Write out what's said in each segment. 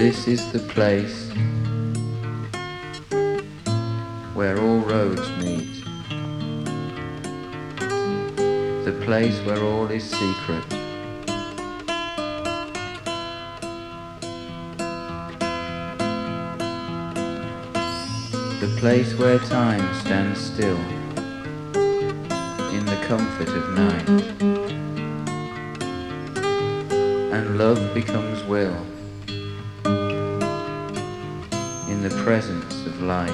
This is the place where all roads meet. The place where all is secret. The place where time stands still in the comfort of night. And love becomes will in the presence of light.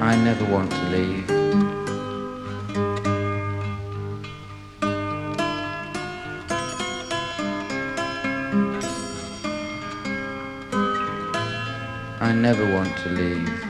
I never want to leave. I never want to leave.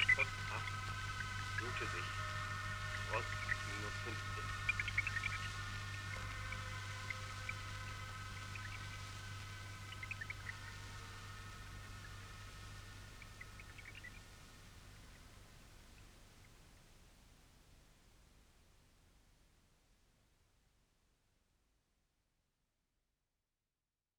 Schritt macht, gute sich.